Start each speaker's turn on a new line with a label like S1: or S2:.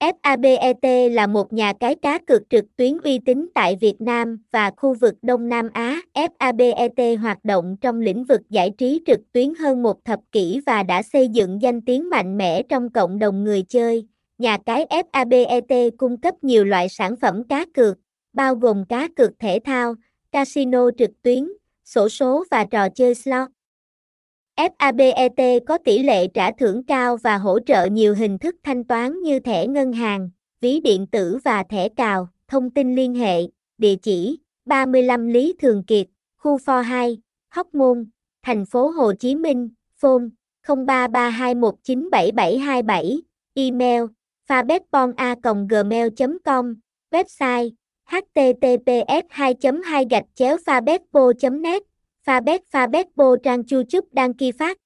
S1: FABET là một nhà cái cá cược trực tuyến uy tín tại Việt Nam và khu vực Đông Nam Á. FABET hoạt động trong lĩnh vực giải trí trực tuyến hơn một thập kỷ và đã xây dựng danh tiếng mạnh mẽ trong cộng đồng người chơi. Nhà cái FABET cung cấp nhiều loại sản phẩm cá cược, bao gồm cá cược thể thao, casino trực tuyến, sổ số và trò chơi slot. FABET có tỷ lệ trả thưởng cao và hỗ trợ nhiều hình thức thanh toán như thẻ ngân hàng, ví điện tử và thẻ cào. Thông tin liên hệ, địa chỉ 35 Lý Thường Kiệt, khu Pho 2, Hóc Môn, thành phố Hồ Chí Minh, phone 0332197727, email phabetpona.gmail.com, website https 2 2 gạch chéo phabetpo net Phabet bô trang chu chúc đăng ký phát.